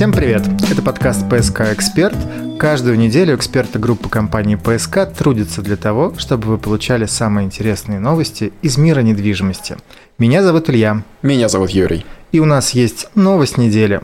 Всем привет! Это подкаст «ПСК Эксперт». Каждую неделю эксперты группы компании «ПСК» трудятся для того, чтобы вы получали самые интересные новости из мира недвижимости. Меня зовут Илья. Меня зовут Юрий. И у нас есть новость недели.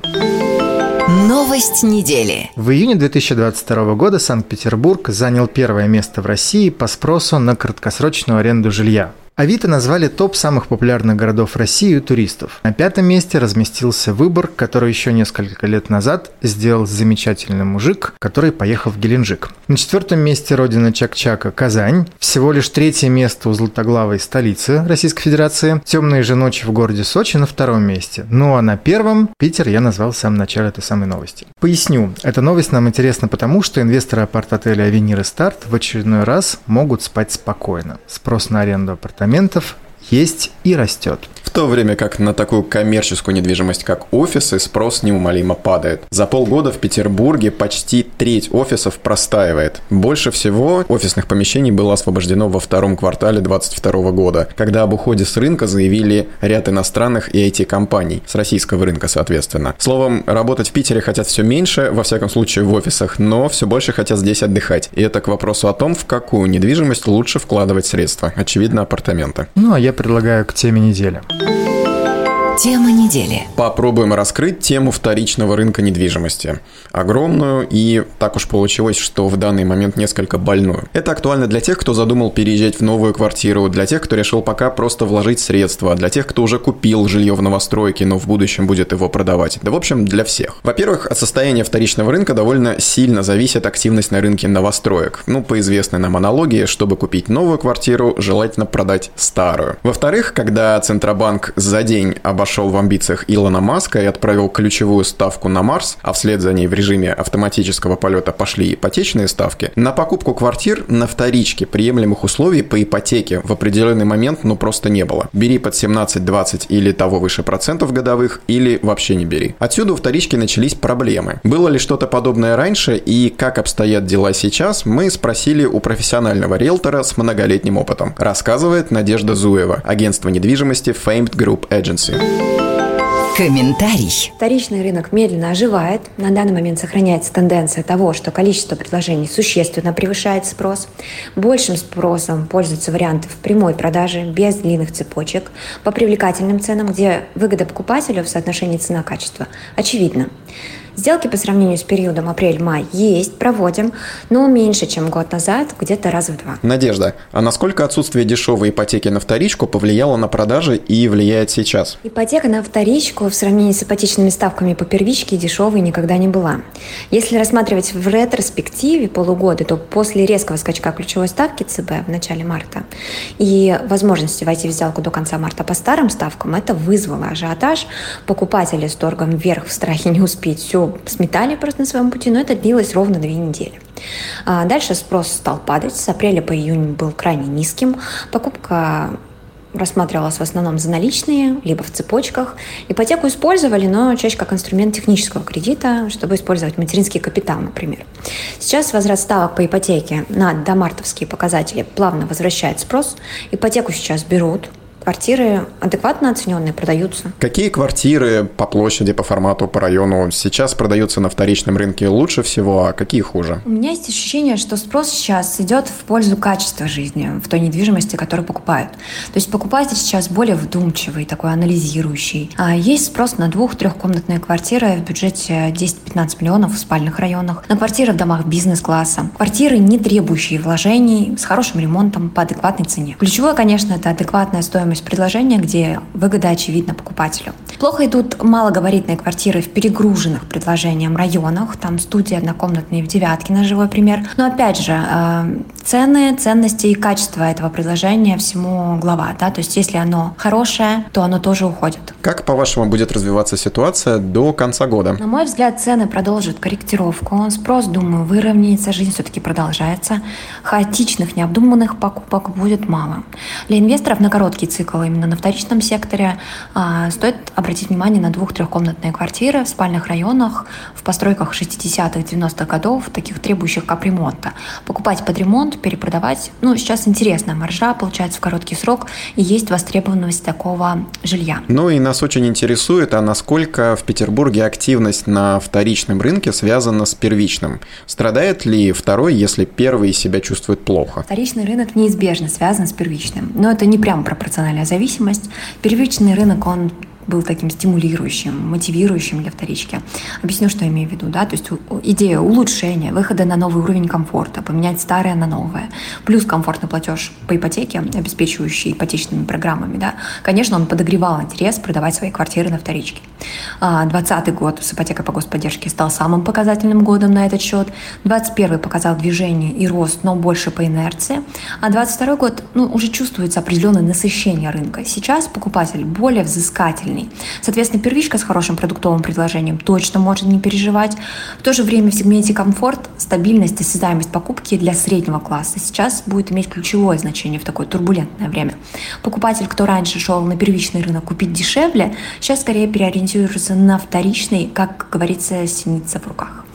Новость недели. В июне 2022 года Санкт-Петербург занял первое место в России по спросу на краткосрочную аренду жилья. Авито назвали топ самых популярных городов России у туристов. На пятом месте разместился выбор, который еще несколько лет назад сделал замечательный мужик, который поехал в Геленджик. На четвертом месте родина Чак-Чака – Казань. Всего лишь третье место у златоглавой столицы Российской Федерации. Темные же ночи в городе Сочи на втором месте. Ну а на первом Питер я назвал в самом начале этой самой новости. Поясню. Эта новость нам интересна потому, что инвесторы апарт-отеля «Авенир» и «Старт» в очередной раз могут спать спокойно. Спрос на аренду апартаментов апартаментов есть и растет. В то время как на такую коммерческую недвижимость, как офисы, спрос неумолимо падает. За полгода в Петербурге почти треть офисов простаивает. Больше всего офисных помещений было освобождено во втором квартале 2022 года, когда об уходе с рынка заявили ряд иностранных и IT-компаний, с российского рынка, соответственно. Словом, работать в Питере хотят все меньше, во всяком случае в офисах, но все больше хотят здесь отдыхать. И это к вопросу о том, в какую недвижимость лучше вкладывать средства. Очевидно, апартаменты. Ну, а я предлагаю к теме недели. Тема недели. Попробуем раскрыть тему вторичного рынка недвижимости. Огромную и так уж получилось, что в данный момент несколько больную. Это актуально для тех, кто задумал переезжать в новую квартиру, для тех, кто решил пока просто вложить средства, для тех, кто уже купил жилье в новостройке, но в будущем будет его продавать. Да в общем, для всех. Во-первых, от состояния вторичного рынка довольно сильно зависит активность на рынке новостроек. Ну, по известной нам аналогии, чтобы купить новую квартиру, желательно продать старую. Во-вторых, когда Центробанк за день обошел пошел в амбициях Илона Маска и отправил ключевую ставку на Марс, а вслед за ней в режиме автоматического полета пошли ипотечные ставки, на покупку квартир на вторичке приемлемых условий по ипотеке в определенный момент ну просто не было. Бери под 17-20 или того выше процентов годовых, или вообще не бери. Отсюда у вторички начались проблемы. Было ли что-то подобное раньше и как обстоят дела сейчас, мы спросили у профессионального риэлтора с многолетним опытом. Рассказывает Надежда Зуева, агентство недвижимости Famed Group Agency. Комментарий. Вторичный рынок медленно оживает. На данный момент сохраняется тенденция того, что количество предложений существенно превышает спрос. Большим спросом пользуются варианты в прямой продаже, без длинных цепочек, по привлекательным ценам, где выгода покупателю в соотношении цена-качество очевидна. Сделки по сравнению с периодом апрель-май есть, проводим, но меньше, чем год назад, где-то раз в два. Надежда, а насколько отсутствие дешевой ипотеки на вторичку повлияло на продажи и влияет сейчас? Ипотека на вторичку в сравнении с ипотечными ставками по первичке дешевой никогда не была. Если рассматривать в ретроспективе полугода, то после резкого скачка ключевой ставки ЦБ в начале марта и возможности войти в сделку до конца марта по старым ставкам, это вызвало ажиотаж. Покупатели с торгом вверх в страхе не успеть все сметали просто на своем пути, но это длилось ровно две недели. А дальше спрос стал падать, с апреля по июнь был крайне низким, покупка рассматривалась в основном за наличные, либо в цепочках. Ипотеку использовали, но чаще как инструмент технического кредита, чтобы использовать материнский капитал, например. Сейчас возврат ставок по ипотеке на домартовские показатели плавно возвращает спрос. Ипотеку сейчас берут, квартиры адекватно оцененные продаются. Какие квартиры по площади, по формату, по району сейчас продаются на вторичном рынке лучше всего, а какие хуже? У меня есть ощущение, что спрос сейчас идет в пользу качества жизни в той недвижимости, которую покупают. То есть покупатель сейчас более вдумчивый, такой анализирующий. А есть спрос на двух-трехкомнатные квартиры в бюджете 10-15 миллионов в спальных районах, на квартиры в домах бизнес-класса, квартиры, не требующие вложений, с хорошим ремонтом по адекватной цене. Ключевое, конечно, это адекватная стоимость есть предложение, где выгода очевидна покупателю. Плохо идут малогабаритные квартиры в перегруженных предложением районах. Там студии однокомнатные в девятке, на живой пример. Но опять же, э, цены, ценности и качество этого предложения всему глава. Да? То есть если оно хорошее, то оно тоже уходит. Как, по-вашему, будет развиваться ситуация до конца года? На мой взгляд, цены продолжат корректировку. Спрос, думаю, выровняется, жизнь все-таки продолжается. Хаотичных, необдуманных покупок будет мало. Для инвесторов на короткий цикл цикл именно на вторичном секторе, а, стоит обратить внимание на двух-трехкомнатные квартиры в спальных районах, в постройках 60-х, 90-х годов, таких требующих капремонта. Покупать под ремонт, перепродавать, ну, сейчас интересная маржа, получается в короткий срок, и есть востребованность такого жилья. Ну и нас очень интересует, а насколько в Петербурге активность на вторичном рынке связана с первичным? Страдает ли второй, если первый себя чувствует плохо? Вторичный рынок неизбежно связан с первичным, но это не прямо пропорциональная зависимость. Первичный рынок, он был таким стимулирующим, мотивирующим для вторички. Объясню, что я имею в виду. Да? То есть идея улучшения, выхода на новый уровень комфорта, поменять старое на новое, плюс комфортный платеж по ипотеке, обеспечивающий ипотечными программами. Да? Конечно, он подогревал интерес продавать свои квартиры на вторичке. 2020 год с ипотекой по господдержке стал самым показательным годом на этот счет. 2021 показал движение и рост, но больше по инерции. А 2022 год ну, уже чувствуется определенное насыщение рынка. Сейчас покупатель более взыскательный стабильный. Соответственно, первичка с хорошим продуктовым предложением точно может не переживать. В то же время в сегменте комфорт, стабильность, осязаемость покупки для среднего класса сейчас будет иметь ключевое значение в такое турбулентное время. Покупатель, кто раньше шел на первичный рынок купить дешевле, сейчас скорее переориентируется на вторичный, как говорится, синица в руках.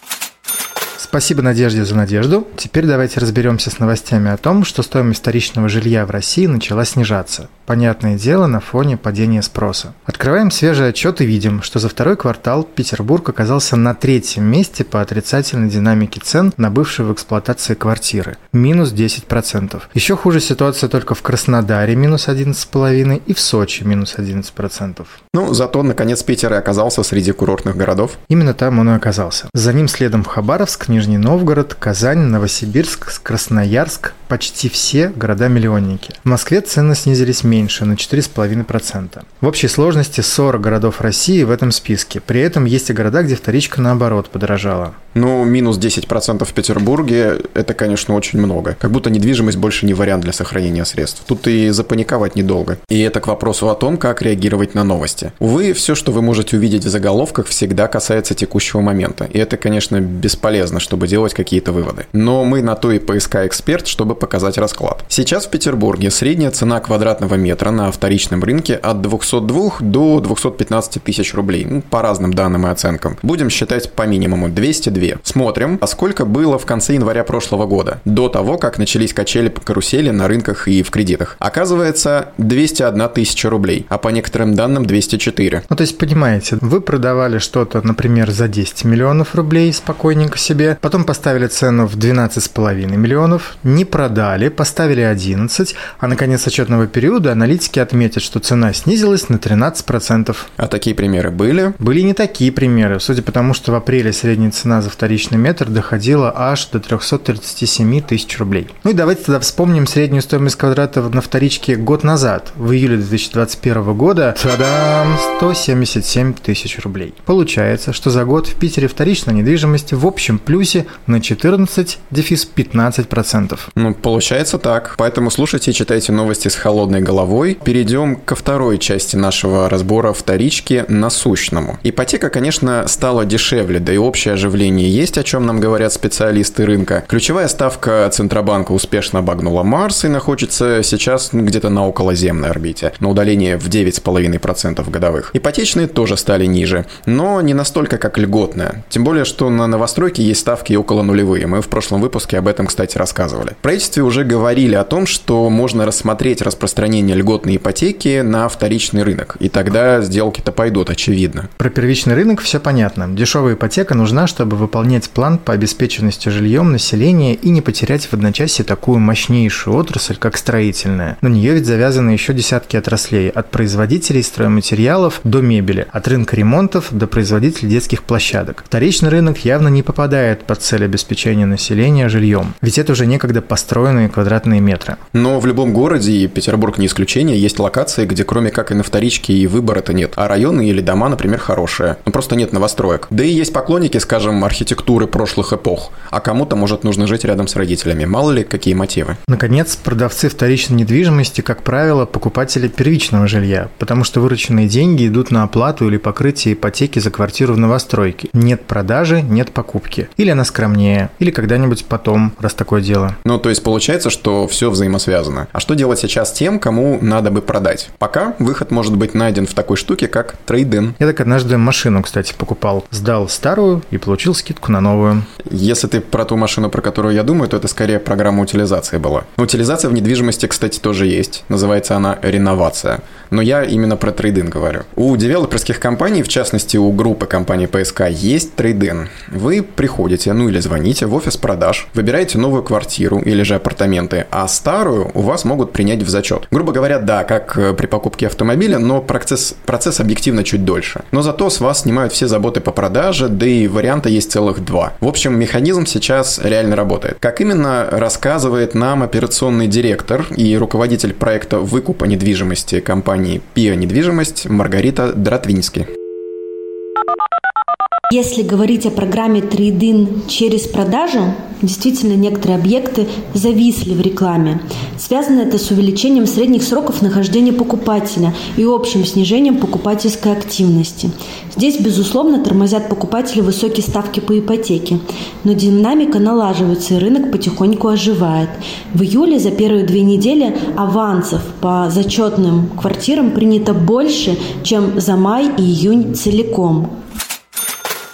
Спасибо Надежде за надежду. Теперь давайте разберемся с новостями о том, что стоимость вторичного жилья в России начала снижаться. Понятное дело, на фоне падения спроса. Открываем свежий отчет и видим, что за второй квартал Петербург оказался на третьем месте по отрицательной динамике цен на бывшие в эксплуатации квартиры – минус 10%. Еще хуже ситуация только в Краснодаре – минус 11,5% и в Сочи – минус 11%. Ну, зато, наконец, Питер и оказался среди курортных городов. Именно там он и оказался. За ним следом Хабаровск, Нижний Новгород, Казань, Новосибирск, Красноярск, почти все города-миллионники. В Москве цены снизились меньше на 4,5%. В общей сложности 40 городов России в этом списке. При этом есть и города, где вторичка наоборот подорожала. Ну, минус 10% в Петербурге – это, конечно, очень много. Как будто недвижимость больше не вариант для сохранения средств. Тут и запаниковать недолго. И это к вопросу о том, как реагировать на новости. Увы, все, что вы можете увидеть в заголовках, всегда касается текущего момента. И это, конечно, бесполезно, чтобы делать какие-то выводы. Но мы на то и поиска эксперт, чтобы показать расклад. Сейчас в Петербурге средняя цена квадратного метра на вторичном рынке от 202 до 215 тысяч рублей. Ну, по разным данным и оценкам. Будем считать по минимуму 202 две. Смотрим, а сколько было в конце января прошлого года, до того, как начались качели по карусели на рынках и в кредитах. Оказывается, 201 тысяча рублей, а по некоторым данным 204. Ну, то есть, понимаете, вы продавали что-то, например, за 10 миллионов рублей спокойненько себе, потом поставили цену в 12,5 миллионов, не продали, поставили 11, а на конец отчетного периода аналитики отметят, что цена снизилась на 13%. А такие примеры были? Были не такие примеры, судя по тому, что в апреле средняя цена за вторичный метр доходила аж до 337 тысяч рублей. Ну и давайте тогда вспомним среднюю стоимость квадрата на вторичке год назад, в июле 2021 года. Та-дам! 177 тысяч рублей. Получается, что за год в Питере вторичная недвижимость в общем плюсе на 14, дефис 15%. Ну, получается так. Поэтому слушайте и читайте новости с холодной головой. Перейдем ко второй части нашего разбора вторички насущному. Ипотека, конечно, стала дешевле, да и общее оживление есть, о чем нам говорят специалисты рынка. Ключевая ставка Центробанка успешно обогнула Марс и находится сейчас где-то на околоземной орбите, на удалении в 9,5% годовых. Ипотечные тоже стали ниже, но не настолько, как льготная. Тем более, что на новостройке есть ставки около нулевые. Мы в прошлом выпуске об этом, кстати, рассказывали. В правительстве уже говорили о том, что можно рассмотреть распространение льготной ипотеки на вторичный рынок. И тогда сделки-то пойдут, очевидно. Про первичный рынок все понятно. Дешевая ипотека нужна, чтобы выполнять план по обеспеченности жильем населения и не потерять в одночасье такую мощнейшую отрасль, как строительная. На нее ведь завязаны еще десятки отраслей, от производителей стройматериалов до мебели, от рынка ремонтов до производителей детских площадок. Вторичный рынок явно не попадает под цель обеспечения населения жильем, ведь это уже некогда построенные квадратные метры. Но в любом городе, и Петербург не исключение, есть локации, где кроме как и на вторичке и выбора-то нет, а районы или дома, например, хорошие, но просто нет новостроек. Да и есть поклонники, скажем, архитектуры прошлых эпох, а кому-то, может, нужно жить рядом с родителями. Мало ли, какие мотивы. Наконец, продавцы вторичной недвижимости, как правило, покупатели первичного жилья, потому что вырученные деньги идут на оплату или покрытие ипотеки за квартиру в новостройке. Нет продажи, нет покупки. Или она скромнее, или когда-нибудь потом, раз такое дело. Ну, то есть есть получается, что все взаимосвязано. А что делать сейчас тем, кому надо бы продать? Пока выход может быть найден в такой штуке, как трейдин. Я так однажды машину, кстати, покупал. Сдал старую и получил скидку на новую. Если ты про ту машину, про которую я думаю, то это скорее программа утилизации была. Утилизация в недвижимости, кстати, тоже есть. Называется она реновация. Но я именно про трейдин говорю. У девелоперских компаний, в частности у группы компаний ПСК, есть трейдин. Вы приходите, ну или звоните в офис продаж, выбираете новую квартиру или же апартаменты, а старую у вас могут принять в зачет. Грубо говоря, да, как э, при покупке автомобиля, но процесс, процесс объективно чуть дольше. Но зато с вас снимают все заботы по продаже, да и варианта есть целых два. В общем, механизм сейчас реально работает. Как именно рассказывает нам операционный директор и руководитель проекта выкупа недвижимости компании «Пио недвижимость» Маргарита Дратвински. Если говорить о программе Trade-in через продажу, действительно некоторые объекты зависли в рекламе. Связано это с увеличением средних сроков нахождения покупателя и общим снижением покупательской активности. Здесь, безусловно, тормозят покупатели высокие ставки по ипотеке, но динамика налаживается и рынок потихоньку оживает. В июле за первые две недели авансов по зачетным квартирам принято больше, чем за май и июнь целиком.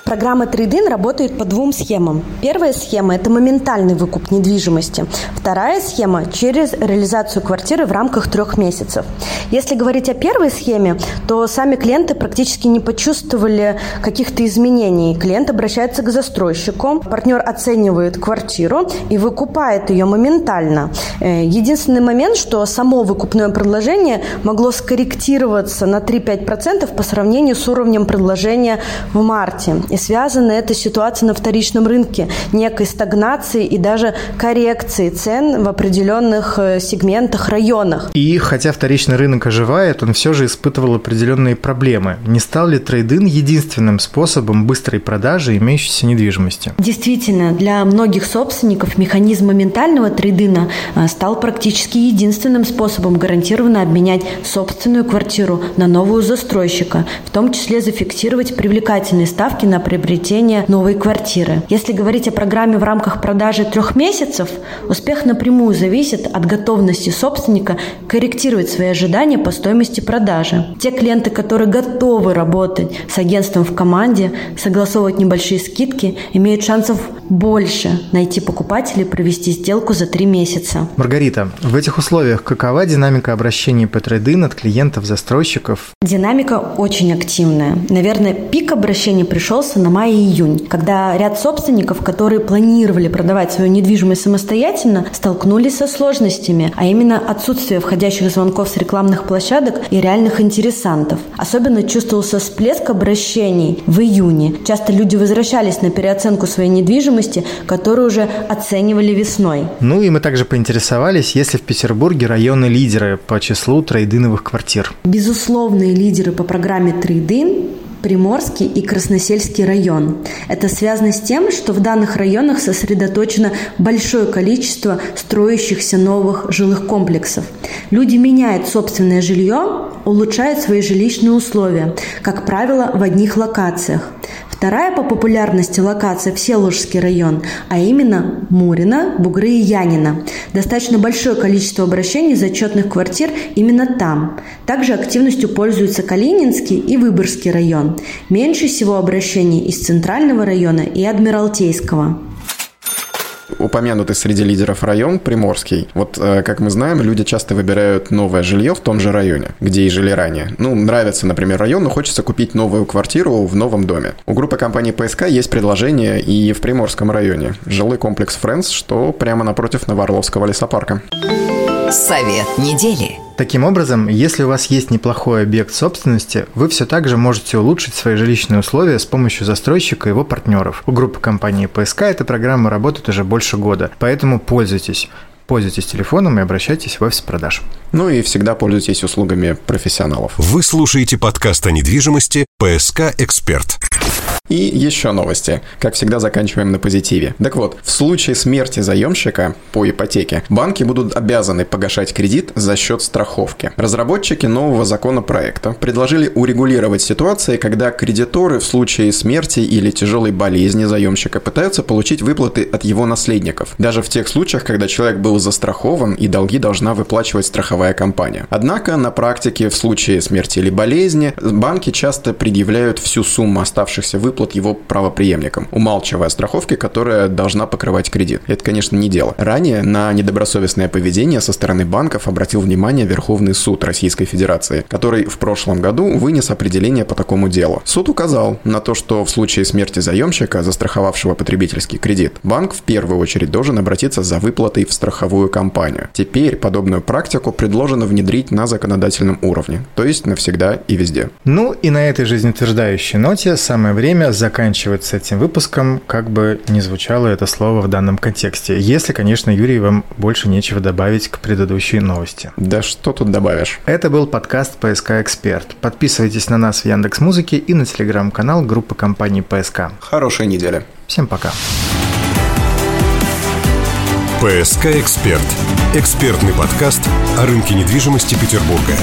Программа Trade-in работает по двум схемам. Первая схема – это моментальный выкуп недвижимости. Вторая схема – через реализацию квартиры в рамках трех месяцев. Если говорить о первой схеме, то сами клиенты практически не почувствовали каких-то изменений. Клиент обращается к застройщику, партнер оценивает квартиру и выкупает ее моментально. Э, единственный момент, что само выкупное предложение могло скорректироваться на 3-5% по сравнению с уровнем предложения в марте. Связана эта ситуация на вторичном рынке, некой стагнации и даже коррекции цен в определенных э, сегментах, районах. И хотя вторичный рынок оживает, он все же испытывал определенные проблемы. Не стал ли трейдин единственным способом быстрой продажи имеющейся недвижимости? Действительно, для многих собственников механизм моментального трейдина э, стал практически единственным способом гарантированно обменять собственную квартиру на новую застройщика, в том числе зафиксировать привлекательные ставки на приобретения новой квартиры. Если говорить о программе в рамках продажи трех месяцев, успех напрямую зависит от готовности собственника корректировать свои ожидания по стоимости продажи. Те клиенты, которые готовы работать с агентством в команде, согласовывать небольшие скидки, имеют шансов больше найти покупателей и провести сделку за три месяца. Маргарита, в этих условиях какова динамика обращений по трейдин от клиентов-застройщиков? Динамика очень активная. Наверное, пик обращений пришелся на май и июнь, когда ряд собственников, которые планировали продавать свою недвижимость самостоятельно, столкнулись со сложностями, а именно отсутствие входящих звонков с рекламных площадок и реальных интересантов. Особенно чувствовался всплеск обращений в июне. Часто люди возвращались на переоценку своей недвижимости, которую уже оценивали весной. Ну и мы также поинтересовались, есть ли в Петербурге районы лидеры по числу трейдиновых квартир. Безусловные лидеры по программе Трейдин Приморский и Красносельский район. Это связано с тем, что в данных районах сосредоточено большое количество строящихся новых жилых комплексов. Люди меняют собственное жилье, улучшают свои жилищные условия, как правило, в одних локациях. Вторая по популярности локация – Всеволожский район, а именно Мурина, Бугры и Янина. Достаточно большое количество обращений зачетных квартир именно там. Также активностью пользуются Калининский и Выборгский район. Меньше всего обращений из Центрального района и Адмиралтейского упомянутый среди лидеров район Приморский. Вот, э, как мы знаем, люди часто выбирают новое жилье в том же районе, где и жили ранее. Ну, нравится, например, район, но хочется купить новую квартиру в новом доме. У группы компании ПСК есть предложение и в Приморском районе. Жилой комплекс Friends, что прямо напротив Новоорловского лесопарка. Совет недели. Таким образом, если у вас есть неплохой объект собственности, вы все так же можете улучшить свои жилищные условия с помощью застройщика и его партнеров. У группы компании ПСК эта программа работает уже больше года, поэтому пользуйтесь. Пользуйтесь телефоном и обращайтесь в офис продаж. Ну и всегда пользуйтесь услугами профессионалов. Вы слушаете подкаст о недвижимости «ПСК Эксперт». И еще новости. Как всегда, заканчиваем на позитиве. Так вот, в случае смерти заемщика по ипотеке, банки будут обязаны погашать кредит за счет страховки. Разработчики нового законопроекта предложили урегулировать ситуации, когда кредиторы в случае смерти или тяжелой болезни заемщика пытаются получить выплаты от его наследников. Даже в тех случаях, когда человек был застрахован и долги должна выплачивать страховая компания. Однако на практике в случае смерти или болезни банки часто предъявляют всю сумму оставшихся выплат его правоприемникам, умалчивая страховки, которая должна покрывать кредит. Это, конечно, не дело. Ранее на недобросовестное поведение со стороны банков обратил внимание Верховный суд Российской Федерации, который в прошлом году вынес определение по такому делу. Суд указал на то, что в случае смерти заемщика, застраховавшего потребительский кредит, банк в первую очередь должен обратиться за выплатой в страховую компанию. Теперь подобную практику предложено внедрить на законодательном уровне, то есть навсегда и везде. Ну и на этой жизнеутверждающей ноте самое время заканчивать с этим выпуском, как бы не звучало это слово в данном контексте. Если, конечно, Юрий, вам больше нечего добавить к предыдущей новости. Да что тут добавишь? Это был подкаст «ПСК Эксперт». Подписывайтесь на нас в Яндекс Музыке и на телеграм-канал группы компании «ПСК». Хорошей недели. Всем пока. «ПСК Эксперт» – экспертный подкаст о рынке недвижимости Петербурга.